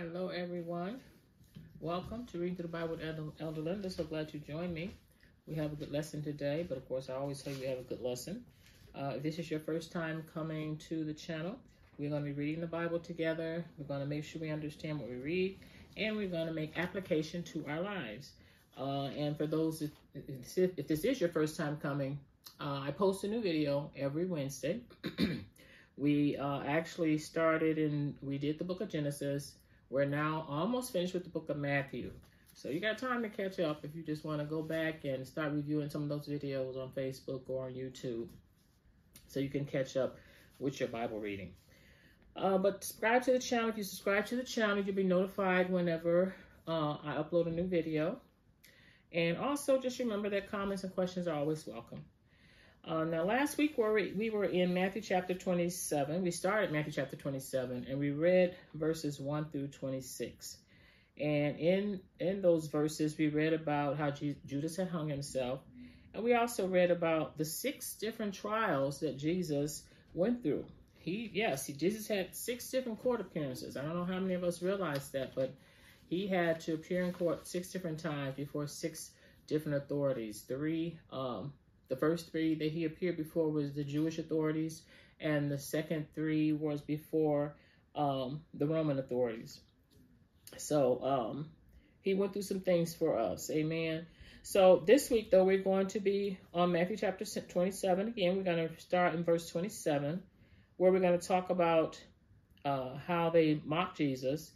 Hello, everyone. Welcome to Read Through the Bible with Elder, Linda. So glad you joined me. We have a good lesson today, but of course, I always say we have a good lesson. Uh, if this is your first time coming to the channel, we're going to be reading the Bible together. We're going to make sure we understand what we read, and we're going to make application to our lives. Uh, and for those, if, if, this is your first time coming, uh, I post a new video every Wednesday. we uh, actually started and we did the book of Genesis we're now almost finished with the book of Matthew. So you got time to catch up if you just want to go back and start reviewing some of those videos on Facebook or on YouTube. So you can catch up with your Bible reading. Uh, but subscribe to the channel. If you subscribe to the channel, you'll be notified whenever uh, I upload a new video. And also just remember that comments and questions are always welcome. Uh, now, last week we we were in Matthew chapter 27. We started Matthew chapter 27, and we read verses 1 through 26. And in in those verses, we read about how Judas had hung himself, and we also read about the six different trials that Jesus went through. He, yes, he, Jesus had six different court appearances. I don't know how many of us realize that, but he had to appear in court six different times before six different authorities. Three um, the first three that he appeared before was the Jewish authorities, and the second three was before um, the Roman authorities. So um, he went through some things for us. Amen. So this week, though, we're going to be on Matthew chapter 27 again. We're going to start in verse 27, where we're going to talk about uh, how they mocked Jesus.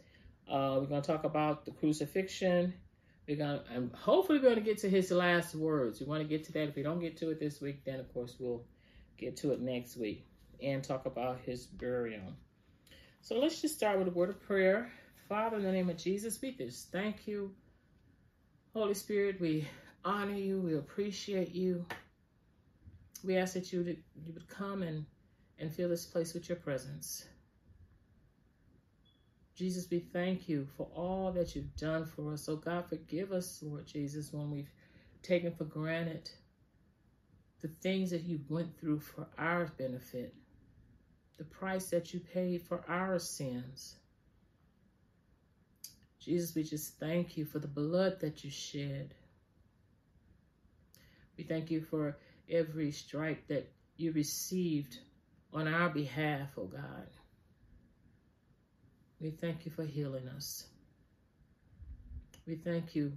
Uh, we're going to talk about the crucifixion we're gonna, and hopefully, we're gonna get to his last words. We want to get to that. If we don't get to it this week, then of course we'll get to it next week and talk about his burial. So let's just start with a word of prayer. Father, in the name of Jesus, we just thank you. Holy Spirit, we honor you. We appreciate you. We ask that you, you would come and, and fill this place with your presence. Jesus, we thank you for all that you've done for us. So, God, forgive us, Lord Jesus, when we've taken for granted the things that you went through for our benefit, the price that you paid for our sins. Jesus, we just thank you for the blood that you shed. We thank you for every stripe that you received on our behalf, oh God. We thank you for healing us. We thank you,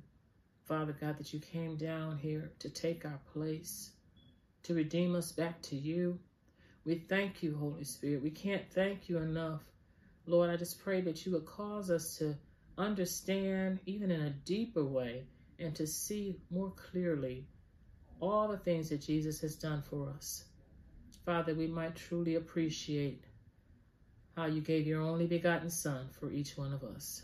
Father God, that you came down here to take our place, to redeem us back to you. We thank you, Holy Spirit. We can't thank you enough. Lord, I just pray that you would cause us to understand, even in a deeper way, and to see more clearly all the things that Jesus has done for us. Father, we might truly appreciate how you gave your only begotten Son for each one of us.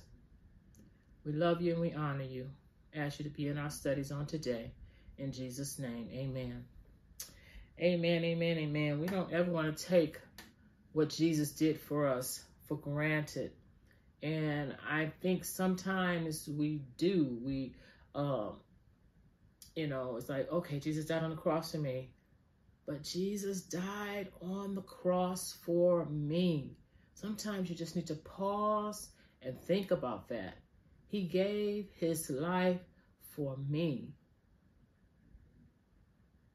We love you and we honor you. Ask you to be in our studies on today. In Jesus' name, amen. Amen, amen, amen. We don't ever want to take what Jesus did for us for granted. And I think sometimes we do. We, um, you know, it's like, okay, Jesus died on the cross for me. But Jesus died on the cross for me. Sometimes you just need to pause and think about that. He gave his life for me.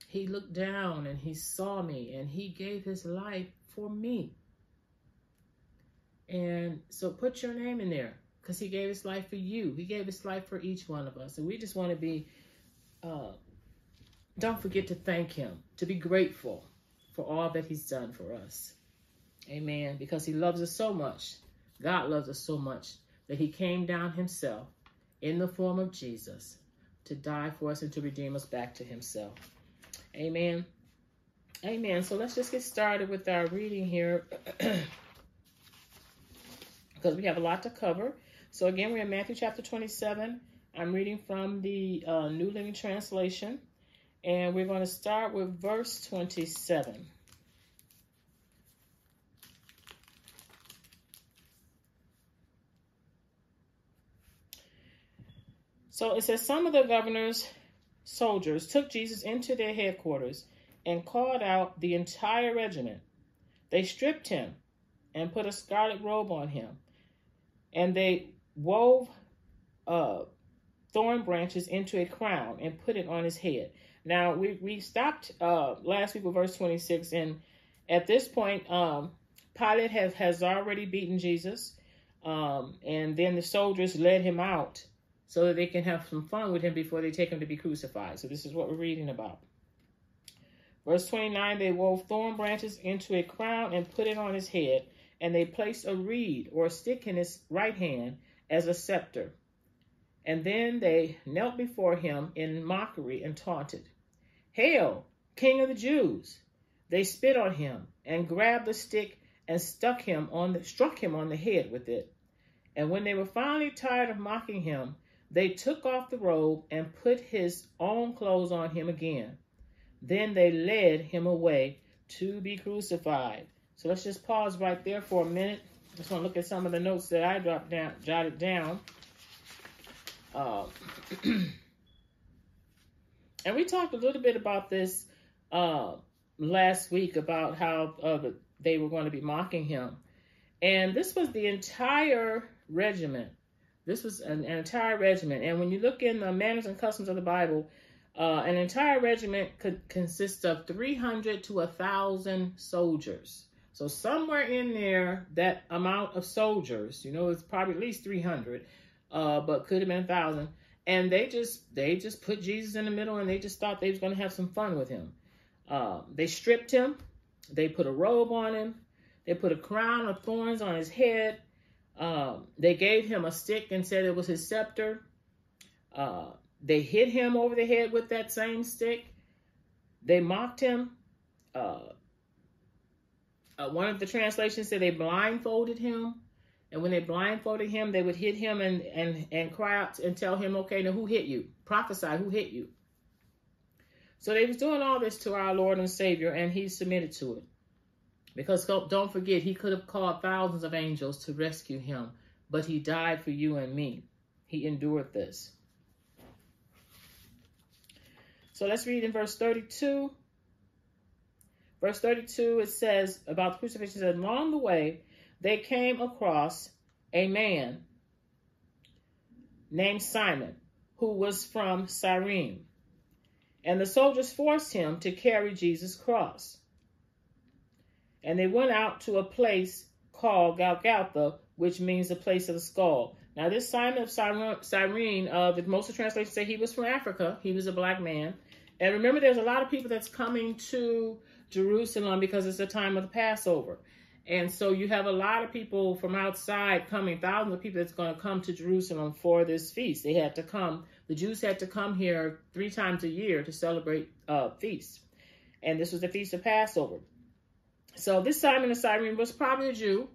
He looked down and he saw me and he gave his life for me. And so put your name in there because he gave his life for you. He gave his life for each one of us. And we just want to be, uh, don't forget to thank him, to be grateful for all that he's done for us. Amen. Because he loves us so much. God loves us so much that he came down himself in the form of Jesus to die for us and to redeem us back to himself. Amen. Amen. So let's just get started with our reading here because we have a lot to cover. So again, we're in Matthew chapter 27. I'm reading from the uh, New Living Translation, and we're going to start with verse 27. So it says some of the governor's soldiers took Jesus into their headquarters and called out the entire regiment. They stripped him and put a scarlet robe on him. And they wove uh, thorn branches into a crown and put it on his head. Now, we, we stopped uh, last week with verse 26, and at this point, um, Pilate has, already beaten Jesus, um, and then the soldiers led him out so that they can have some fun with him before they take him to be crucified. So this is what we're reading about. Verse 29, they wove thorn branches into a crown and put it on his head, and they placed a reed or a stick in his right hand as a scepter. And then they knelt before him in mockery and taunted, Hail, King of the Jews! They spit on him and grabbed the stick and stuck him on the, struck him on the head with it. And when they were finally tired of mocking him, they took off the robe and put his own clothes on him again. Then they led him away to be crucified. So let's just pause right there for a minute. Just want to look at some of the notes that I dropped down, jotted down. Uh, and we talked a little bit about this uh, last week about how uh, they were going to be mocking him. And this was the entire regiment. This was an, an entire regiment. And when you look in the manners and customs of the Bible, uh, an entire regiment could consist of 300 to 1,000 soldiers. So somewhere in there, that amount of soldiers, you know, it's probably at least 300, uh, but could have been a 1,000. And they just they just put Jesus in the middle and they just thought they was going to have some fun with him. Uh, they stripped him. They put a robe on him. They put a crown of thorns on his head. Um, they gave him a stick and said it was his scepter. Uh, they hit him over the head with that same stick. They mocked him. Uh, uh, one of the translations said they blindfolded him. And when they blindfolded him, they would hit him and, and, and cry out and tell him, okay, now who hit you? Prophesy, who hit you? So they was doing all this to our Lord and Savior, and he submitted to it. Because don't forget, he could have called thousands of angels to rescue him, but he died for you and me. He endured this. So let's read in verse 32. Verse 32, it says about the crucifixion, says, along the way, they came across a man named Simon, who was from Cyrene. And the soldiers forced him to carry Jesus' cross. And they went out to a place called Golgotha, which means the place of the skull. Now, this Simon of Cyrene, uh, the most of the translations say he was from Africa. He was a black man. And remember, there's a lot of people that's coming to Jerusalem because it's the time of the Passover. And so you have a lot of people from outside coming, thousands of people that's going to come to Jerusalem for this feast. They had to come, the Jews had to come here three times a year to celebrate uh, feasts. And this was the Feast of Passover. So this Simon of Cyrene was probably a Jew.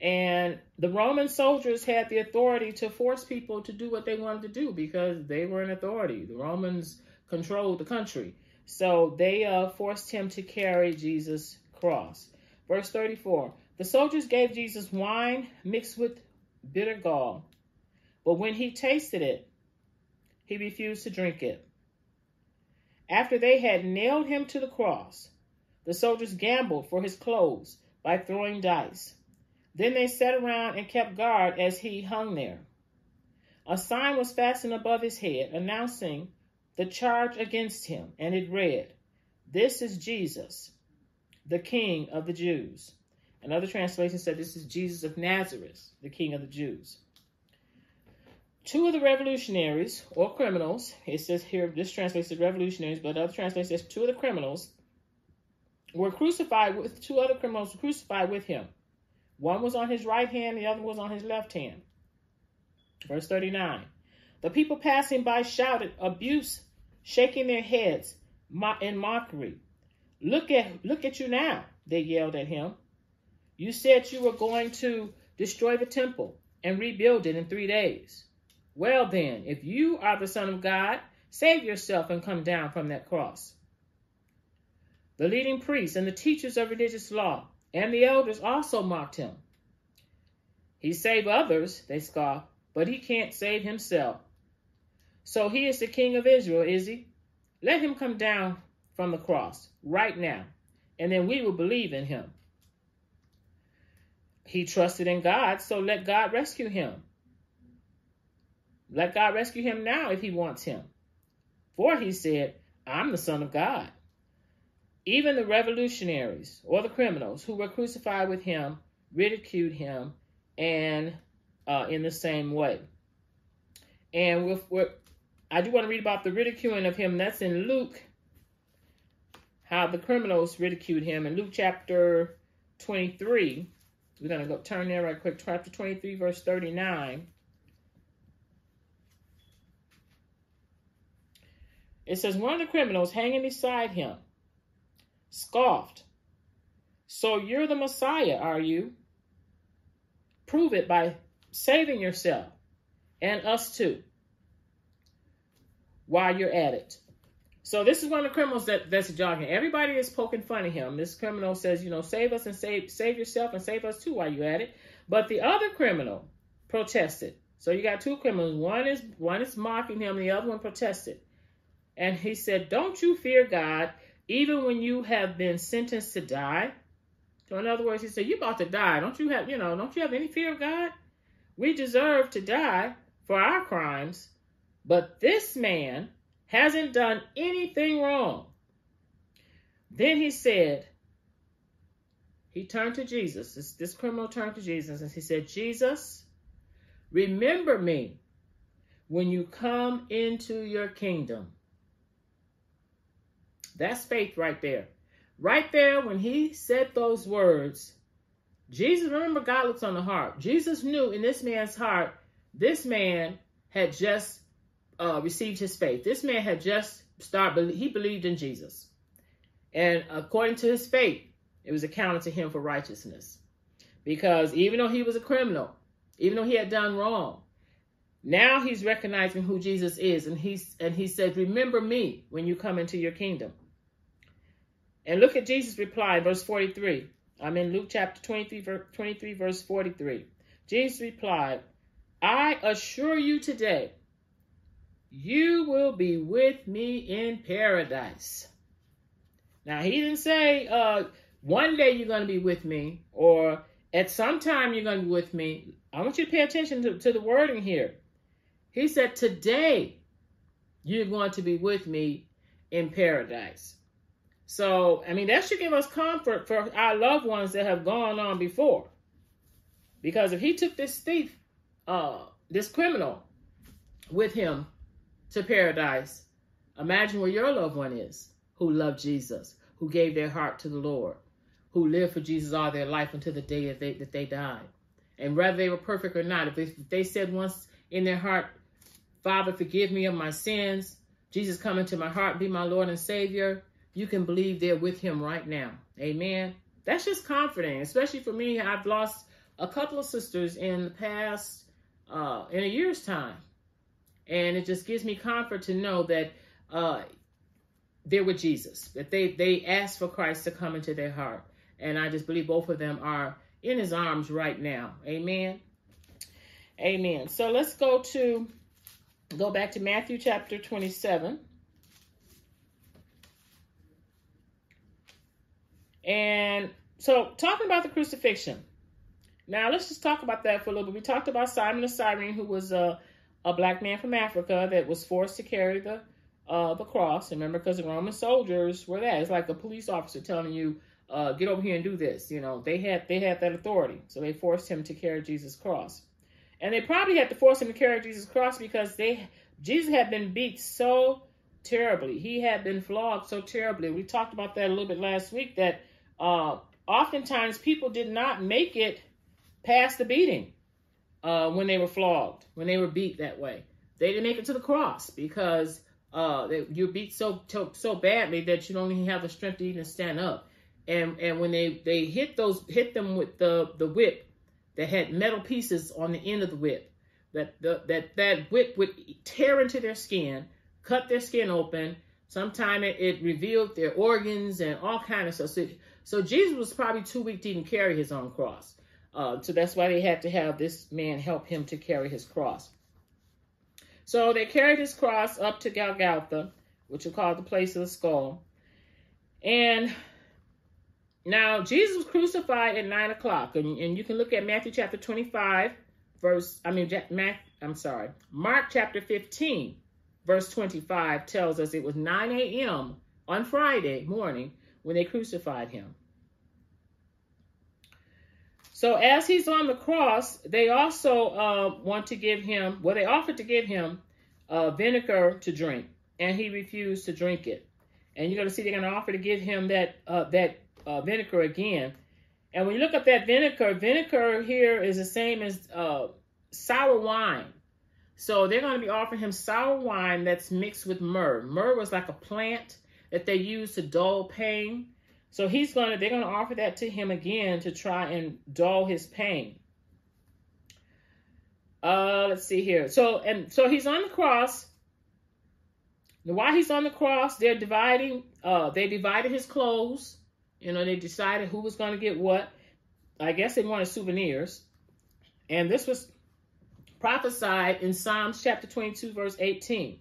And the Roman soldiers had the authority to force people to do what they wanted to do because they were in authority. The Romans controlled the country. So they uh, forced him to carry Jesus' cross. Verse 34 The soldiers gave Jesus wine mixed with bitter gall, but when he tasted it, he refused to drink it. After they had nailed him to the cross, the soldiers gambled for his clothes by throwing dice. Then they sat around and kept guard as he hung there. A sign was fastened above his head announcing the charge against him, and it read, This is Jesus, the King of the Jews. Another translation said, This is Jesus of Nazareth, the King of the Jews. Two of the revolutionaries or criminals, it says here, this translates says revolutionaries, but other translation says two of the criminals were crucified with two other criminals crucified with him. One was on his right hand, the other was on his left hand. Verse 39. The people passing by shouted abuse shaking their heads in mockery. Look at look at you now, they yelled at him. You said you were going to destroy the temple and rebuild it in three days. Well then, if you are the Son of God, save yourself and come down from that cross. The leading priests and the teachers of religious law and the elders also mocked him. He saved others, they scoffed, but he can't save himself. So he is the king of Israel, is he? Let him come down from the cross right now, and then we will believe in him. He trusted in God, so let God rescue him. Let God rescue him now if he wants him. For he said, I'm the Son of God. Even the revolutionaries or the criminals who were crucified with him ridiculed him and uh, in the same way. And with, with, I do want to read about the ridiculing of him. That's in Luke, how the criminals ridiculed him in Luke chapter 23. We're going to go turn there right quick. Chapter 23, verse 39. It says, One of the criminals hanging beside him scoffed. So you're the Messiah, are you? Prove it by saving yourself and us too while you're at it. So this is one of the criminals that, that's jogging. Everybody is poking fun at him. This criminal says, you know, save us and save save yourself and save us too while you're at it. But the other criminal protested. So you got two criminals. One is one is mocking him, the other one protested. And he said, Don't you fear God, even when you have been sentenced to die? So in other words, he said, You're about to die. Don't you have, you know, don't you have any fear of God? We deserve to die for our crimes. But this man hasn't done anything wrong. Then he said, he turned to Jesus. This, this criminal turned to Jesus and he said, Jesus, remember me when you come into your kingdom. That's faith right there. Right there, when he said those words, Jesus, remember, God looks on the heart. Jesus knew in this man's heart, this man had just uh, received his faith. This man had just started, he believed in Jesus. And according to his faith, it was accounted to him for righteousness. Because even though he was a criminal, even though he had done wrong, now he's recognizing who Jesus is. And, he's, and he said, Remember me when you come into your kingdom. And look at Jesus' reply, verse 43. I'm in Luke chapter 23, 23 verse 43. Jesus replied, I assure you today, you will be with me in paradise. Now, he didn't say, uh, one day you're going to be with me, or at some time you're going to be with me. I want you to pay attention to, to the wording here. He said, today you're going to be with me in paradise. So, I mean, that should give us comfort for our loved ones that have gone on before. Because if he took this thief, uh, this criminal with him to paradise. Imagine where your loved one is who loved Jesus, who gave their heart to the Lord, who lived for Jesus all their life until the day that they, that they died. And whether they were perfect or not, if they, if they said once in their heart, Father, forgive me of my sins, Jesus, come into my heart, be my Lord and Savior, you can believe they're with him right now. Amen. That's just comforting, especially for me. I've lost a couple of sisters in the past, uh, in a year's time. And it just gives me comfort to know that uh, they're with Jesus, that they, they asked for Christ to come into their heart. And I just believe both of them are in his arms right now. Amen. Amen. So let's go to, go back to Matthew chapter 27. And so talking about the crucifixion. Now let's just talk about that for a little bit. We talked about Simon the Cyrene, who was a a black man from Africa that was forced to carry the uh, the cross. Remember, because the Roman soldiers were that. It's like a police officer telling you, uh, "Get over here and do this." You know, they had they had that authority, so they forced him to carry Jesus' cross, and they probably had to force him to carry Jesus' cross because they Jesus had been beat so terribly. He had been flogged so terribly. We talked about that a little bit last week. That uh, oftentimes people did not make it past the beating uh, when they were flogged, when they were beat that way. They didn't make it to the cross because uh, you're beat so, so so badly that you don't even have the strength to even stand up. And and when they they hit those hit them with the the whip that had metal pieces on the end of the whip, that the, that that whip would tear into their skin, cut their skin open. Sometimes it, it revealed their organs and all kind of stuff. So, so Jesus was probably too weak to even carry his own cross. Uh, so that's why they had to have this man help him to carry his cross. So they carried his cross up to Golgotha, which is called the place of the skull. And now Jesus was crucified at 9 o'clock. And, and you can look at Matthew chapter 25, verse, I mean, Mac, I'm sorry, Mark chapter 15, verse 25 tells us it was 9 a.m. on Friday morning when they crucified him. So as he's on the cross, they also uh, want to give him, well, they offered to give him uh, vinegar to drink, and he refused to drink it. And you're going to see they're going to offer to give him that uh, that uh, vinegar again. And when you look up that vinegar, vinegar here is the same as uh, sour wine. So they're going to be offering him sour wine that's mixed with myrrh. Myrrh was like a plant that they use to dull pain. So he's to, they're to offer that to him again to try and dull his pain. Uh, let's see here. So, and so he's on the cross. While he's on the cross, they're dividing, uh, they divided his clothes. You know, they decided who was going to get what. I guess they wanted souvenirs. And this was prophesied in Psalms chapter 22, verse 18.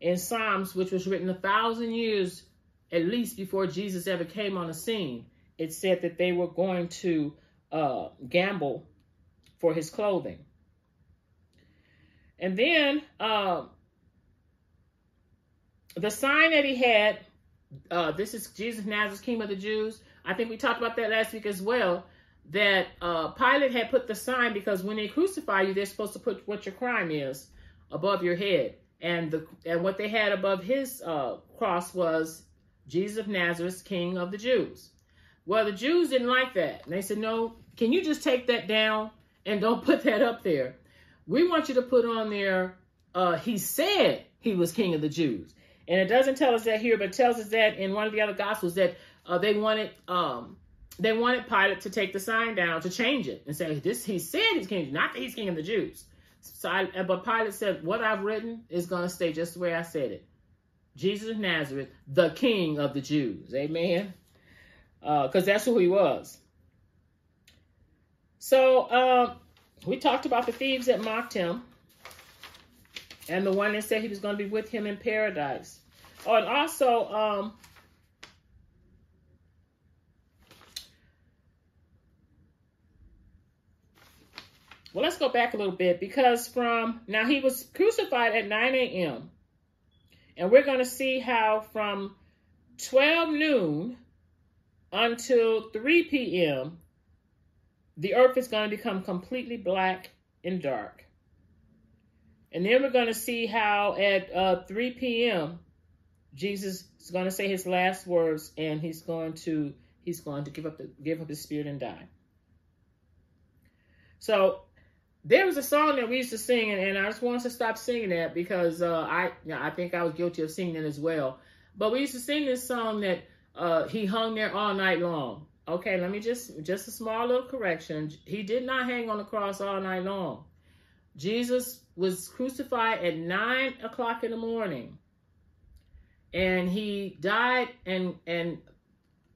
In Psalms, which was written a thousand years at least before Jesus ever came on the scene, it said that they were going to uh, gamble for his clothing. And then uh, the sign that he had, uh, this is Jesus Nazareth, King of the Jews. I think we talked about that last week as well. That uh, Pilate had put the sign because when they crucify you, they're supposed to put what your crime is above your head, and the and what they had above his uh, cross was Jesus of Nazareth, King of the Jews. Well, the Jews didn't like that, and they said, "No, can you just take that down and don't put that up there? We want you to put on there, uh, he said he was king of the Jews. And it doesn't tell us that here, but tells us that in one of the other gospels that uh, they wanted um, they wanted Pilate to take the sign down to change it and say this he said he's king, not that he's king of the Jews. So I, but Pilate said, what I've written is going to stay just the way I said it. Jesus of Nazareth, the King of the Jews. Amen. Because uh, that's who he was. So, uh, we talked about the thieves that mocked him and the one that said he was going to be with him in paradise. Oh, and also, um, well, let's go back a little bit because from now he was crucified at 9 a.m. And we're going to see how from 12 noon until 3 p.m the earth is going to become completely black and dark. And then we're going to see how at uh, 3 p.m. Jesus is going to say his last words, and he's going to he's going to give up the give up his spirit and die. So there was a song that we used to sing, and, and I just wanted to stop singing that because uh, I I think I was guilty of singing it as well. But we used to sing this song that uh, he hung there all night long. Okay, let me just, just a small little correction. He did not hang on the cross all night long. Jesus was crucified at 9 o'clock in the morning. And he died and, and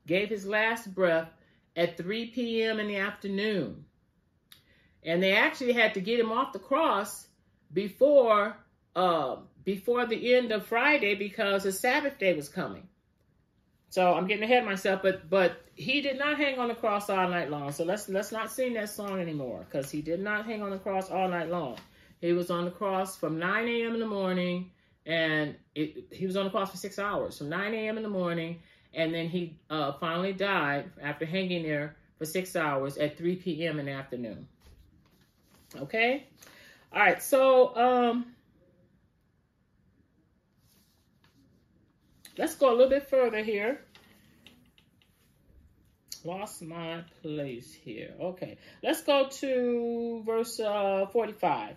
gave his last breath at 3 p.m. in the afternoon. And they actually had to get him off the cross before uh, before the end of Friday because the Sabbath day was coming. So I'm getting ahead of myself, but but he did not hang on the cross all night long. So let's let's not sing that song anymore because he did not hang on the cross all night long. He was on the cross from 9 a.m. in the morning, and it, he was on the cross for six hours, from 9 a.m. in the morning, and then he uh, finally died after hanging there for six hours at 3 p.m. in the afternoon. Okay, all right. So um, Let's go a little bit further here. Lost my place here. Okay, let's go to verse uh, 45.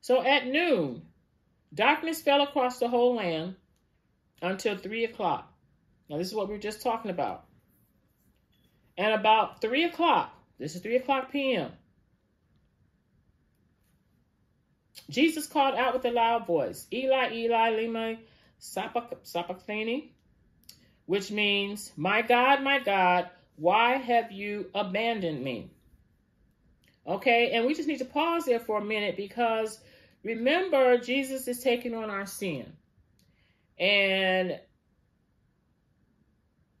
So at noon, darkness fell across the whole land until 3 o'clock. Now, this is what we were just talking about. And about 3 o'clock, this is 3 o'clock p.m., Jesus called out with a loud voice, Eli, Eli, lema sabachthani, which means, My God, my God, why have you abandoned me? Okay, and we just need to pause there for a minute because remember, Jesus is taking on our sin. And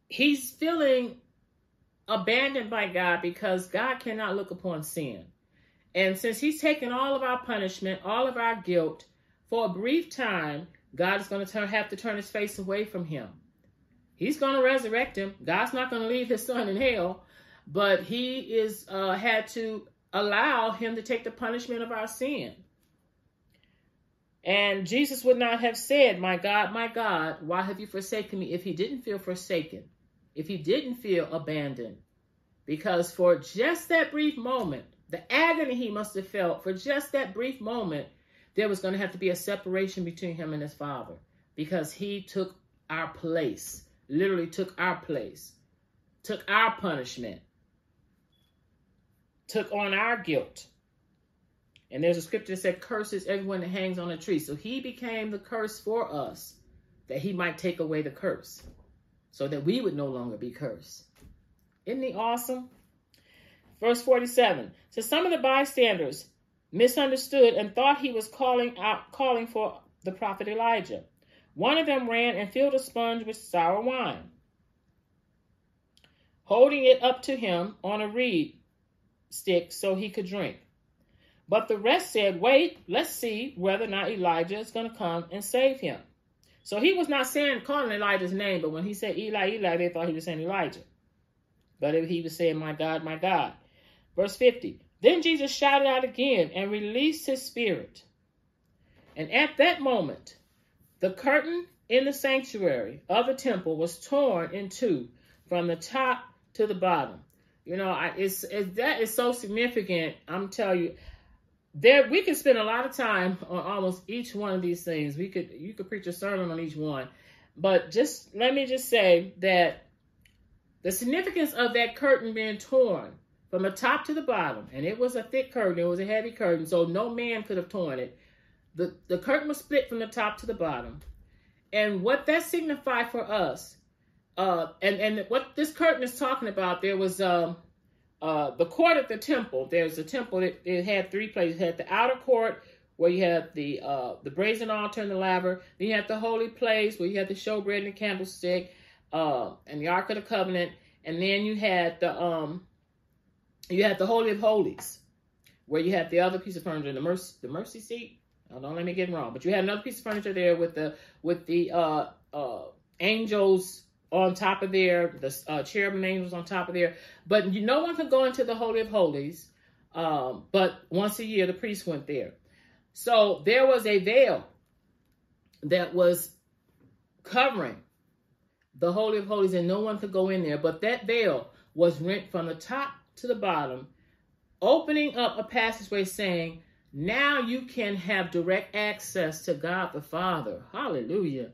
he's feeling abandoned by God because God cannot look upon sin. And since He's taken all of our punishment, all of our guilt, for a brief time, God is going to turn, have to turn His face away from Him. He's going to resurrect Him. God's not going to leave His Son in hell, but He is uh, had to allow Him to take the punishment of our sin. And Jesus would not have said, My God, my God, why have you forsaken me? if he didn't feel forsaken, if he didn't feel abandoned. Because for just that brief moment, the agony he must have felt, for just that brief moment, there was going to have to be a separation between him and his father. Because he took our place, literally took our place, took our punishment, took on our guilt. And there's a scripture that said, curses everyone that hangs on a tree. So he became the curse for us that he might take away the curse so that we would no longer be cursed. Isn't he awesome? Verse 47. So some of the bystanders misunderstood and thought he was calling out calling for the prophet Elijah. One of them ran and filled a sponge with sour wine, holding it up to him on a reed stick so he could drink. But the rest said, Wait, let's see whether or not Elijah is going to come and save him. So he was not saying, calling Elijah's name, but when he said Eli, Eli, they thought he was saying Elijah. But he was saying, My God, my God. Verse 50 Then Jesus shouted out again and released his spirit. And at that moment, the curtain in the sanctuary of the temple was torn in two from the top to the bottom. You know, I, it's, it's that is so significant. I'm telling you, there we could spend a lot of time on almost each one of these things. We could you could preach a sermon on each one. But just let me just say that the significance of that curtain being torn from the top to the bottom, and it was a thick curtain, it was a heavy curtain, so no man could have torn it. The the curtain was split from the top to the bottom. And what that signified for us, uh, and, and what this curtain is talking about, there was um uh, the court at the temple, there's a temple that it had three places. It had the outer court where you had the uh, the brazen altar and the laver. Then you had the holy place where you had the showbread and the candlestick uh, and the ark of the covenant. And then you had the um you had the holy of holies where you had the other piece of furniture, the mercy the mercy seat. Oh, don't let me get wrong, but you had another piece of furniture there with the with the uh, uh, angels on top of there, the uh, cherubim angels on top of there. But you, no one could go into the Holy of Holies. Um, but once a year, the priest went there. So there was a veil that was covering the Holy of Holies, and no one could go in there. But that veil was rent from the top to the bottom, opening up a passageway saying, Now you can have direct access to God the Father. Hallelujah.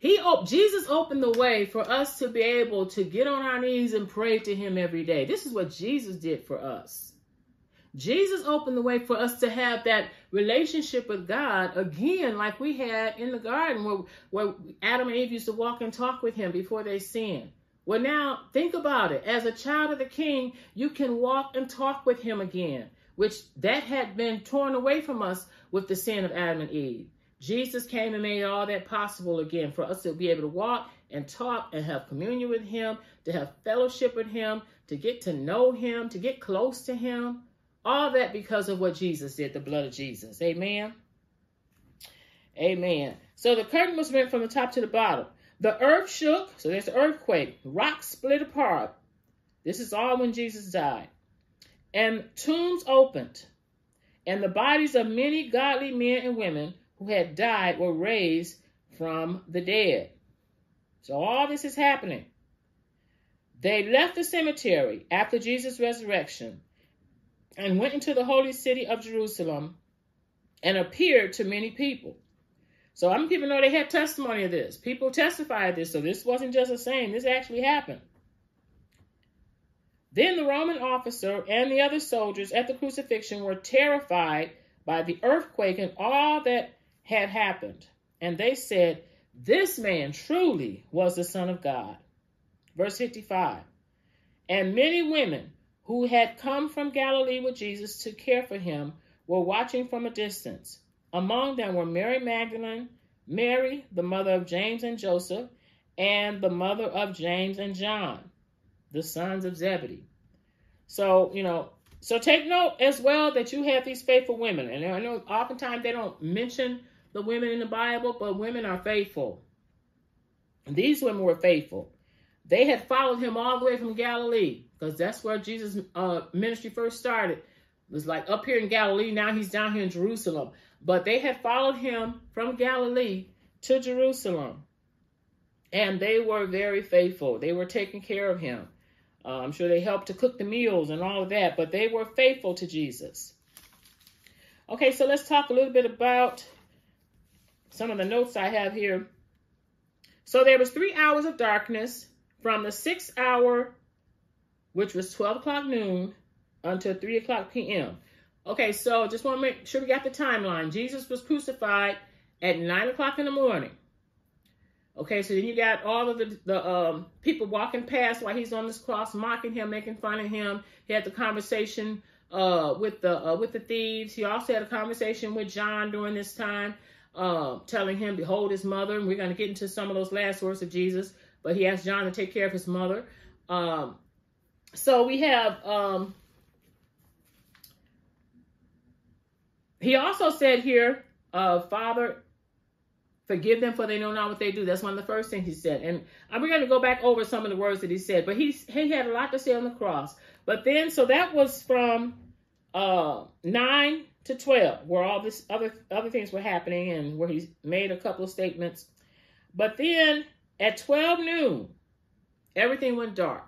He Jesus opened the way for us to be able to get on our knees and pray to him every day. This is what Jesus did for us. Jesus opened the way for us to have that relationship with God again, like we had in the garden where, where Adam and Eve used to walk and talk with him before they sinned. Well, now think about it. As a child of the king, you can walk and talk with him again, which that had been torn away from us with the sin of Adam and Eve. Jesus came and made all that possible again for us to be able to walk and talk and have communion with him, to have fellowship with him, to get to know him, to get close to him. All that because of what Jesus did, the blood of Jesus. Amen. Amen. So the curtain was rent from the top to the bottom. The earth shook, so there's an earthquake. Rocks split apart. This is all when Jesus died. And tombs opened, and the bodies of many godly men and women who had died were raised from the dead. So all this is happening. They left the cemetery after Jesus' resurrection and went into the holy city of Jerusalem and appeared to many people. So I'm people know they had testimony of this. People testified this, so this wasn't just a saying, this actually happened. Then the Roman officer and the other soldiers at the crucifixion were terrified by the earthquake and all that had happened. And they said, This man truly was the Son of God. Verse 55 And many women who had come from Galilee with Jesus to care for him were watching from a distance. Among them were Mary Magdalene, Mary, the mother of James and Joseph, and the mother of James and John. the sons of Zebedee. So, you know, so take note as well that you have these faithful women. And I know oftentimes they don't mention the women in the Bible, but women are faithful. And these women were faithful. They had followed him all the way from Galilee because that's where Jesus' uh, ministry first started. It was like up here in Galilee. Now he's down here in Jerusalem. But they had followed him from Galilee to Jerusalem. And they were very faithful. They were taking care of him. Uh, I'm sure they helped to cook the meals and all of that, but they were faithful to Jesus. Okay, so let's talk a little bit about some of the notes I have here. So there was three hours of darkness from the sixth hour, which was 12 o'clock noon, until 3 o'clock p.m. Okay, so just want to make sure we got the timeline. Jesus was crucified at 9 o'clock in the morning. Okay, so then you got all of the, the um, people walking past while he's on this cross, mocking him, making fun of him. He had the conversation uh, with the uh, with the thieves. He also had a conversation with John during this time, uh, telling him, "Behold his mother." And we're going to get into some of those last words of Jesus. But he asked John to take care of his mother. Um, so we have. Um, he also said here, uh, Father, Forgive them for they know not what they do. That's one of the first things he said. And we're going to go back over some of the words that he said. But he, he had a lot to say on the cross. But then, so that was from uh, 9 to 12, where all this other, other things were happening and where he made a couple of statements. But then at 12 noon, everything went dark.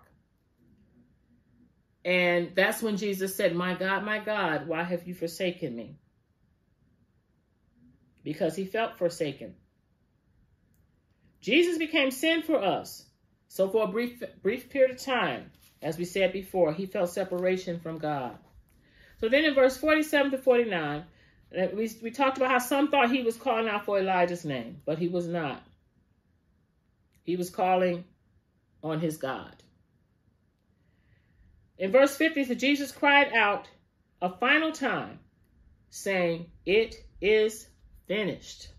And that's when Jesus said, My God, my God, why have you forsaken me? Because he felt forsaken. Jesus became sin for us. So for a brief, brief period of time, as we said before, he felt separation from God. So then in verse 47 to 49, uh, we, we talked about how some thought he was calling out for Elijah's name, but he was not. He was calling on his God. In verse 50, so Jesus cried out a final time, saying, It is finished.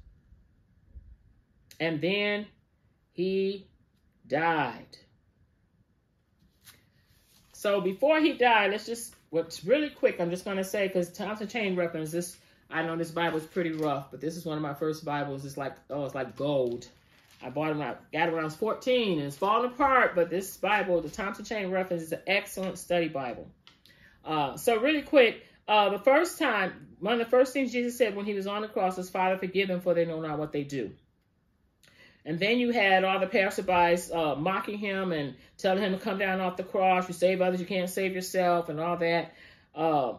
And then he died. So before he died, let's just, what's really quick, I'm just going to say, because Thompson Chain reference, this, I know this Bible is pretty rough, but this is one of my first Bibles. It's like, oh, it's like gold. I bought it when I got it when I was 14, and it's falling apart, but this Bible, the Thompson Chain reference, is an excellent study Bible. Uh, so really quick, uh, the first time, one of the first things Jesus said when he was on the cross was, Father, forgive them for they know not what they do. And then you had all the passerbys uh, mocking him and telling him to come down off the cross. You save others, you can't save yourself, and all that. Uh,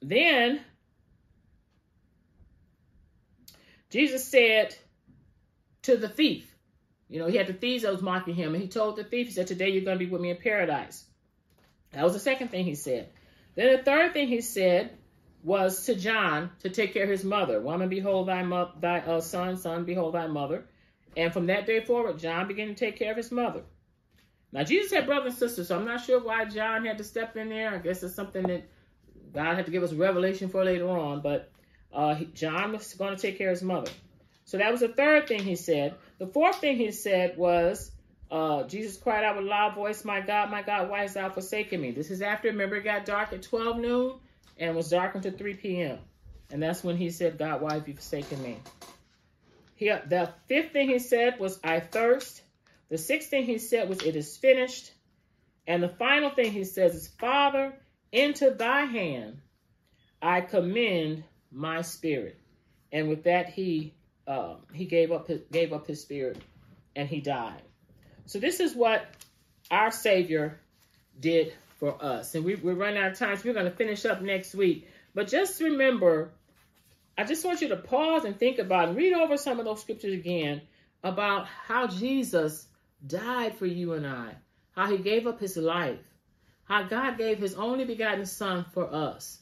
then Jesus said to the thief, you know, he had the thieves that was mocking him, and he told the thief, he said, Today you're going to be with me in paradise. That was the second thing he said. Then the third thing he said was to John to take care of his mother. Woman, behold thy, mo- thy uh, son, son, behold thy mother. And from that day forward, John began to take care of his mother. Now, Jesus had brothers and sisters, so I'm not sure why John had to step in there. I guess it's something that God had to give us revelation for later on. But uh, John was going to take care of his mother. So that was the third thing he said. The fourth thing he said was, uh, Jesus cried out with a loud voice, My God, my God, why hast thou forsaken me? This is after, remember, it got dark at 12 noon and was dark until 3 p.m. And that's when he said, God, why have you forsaken me? He, the fifth thing he said was, I thirst. The sixth thing he said was, it is finished. And the final thing he says is, Father, into thy hand I commend my spirit. And with that, he uh, he gave up his, gave up his spirit and he died. So this is what our Savior did for us. And we, we're running out of time, so we're going to finish up next week. But just remember, I just want you to pause and think about and read over some of those scriptures again about how Jesus died for you and I, how he gave up his life, how God gave his only begotten son for us.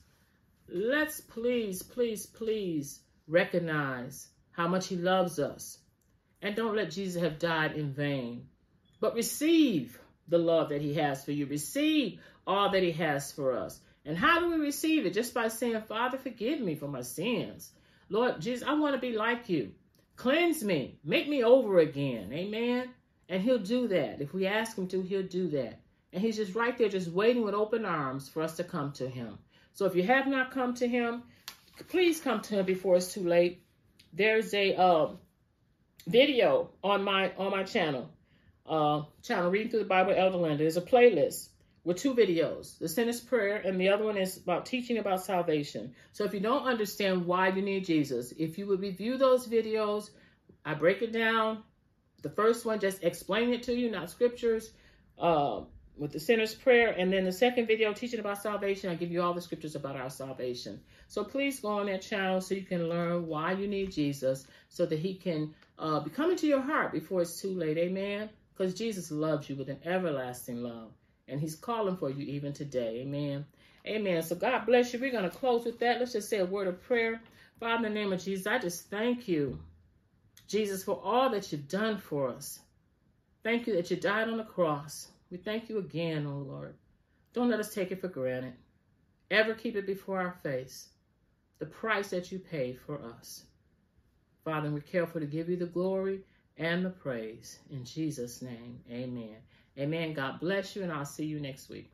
Let's please, please, please recognize how much he loves us. And don't let Jesus have died in vain. But receive the love that he has for you. Receive all that he has for us. And how do we receive it? Just by saying, Father, forgive me for my sins. Lord Jesus, I want to be like you. Cleanse me. Make me over again. Amen. And he'll do that. If we ask him to, he'll do that. And he's just right there, just waiting with open arms for us to come to him. So if you have not come to him, please come to him before it's too late. There's a um, video on my on my channel, uh, channel Reading Through the Bible, Elder Linda. There's a playlist with two videos. The sinner's prayer and the other one is about teaching about salvation. So if you don't understand why you need Jesus, if you would review those videos, I break it down. The first one, just explain it to you, not scriptures, uh, with the sinner's prayer. And then the second video, teaching about salvation, I give you all the scriptures about our salvation. So please go on that channel so you can learn why you need Jesus so that he can uh, be coming to your heart before it's too late. Amen. Because Jesus loves you with an everlasting love. And he's calling for you even today. Amen. Amen. So God bless you. We're going to close with that. Let's just say a word of prayer. Father, in the name of Jesus, I just thank you, Jesus, for all that you've done for us. Thank you that you died on the cross. We thank you again, oh Lord. Don't let us take it for granted. Ever keep it before our face. The price that you paid for us. Father, we're careful to give you the glory and the praise. In Jesus' name, amen. Amen. God bless you, and I'll see you next week.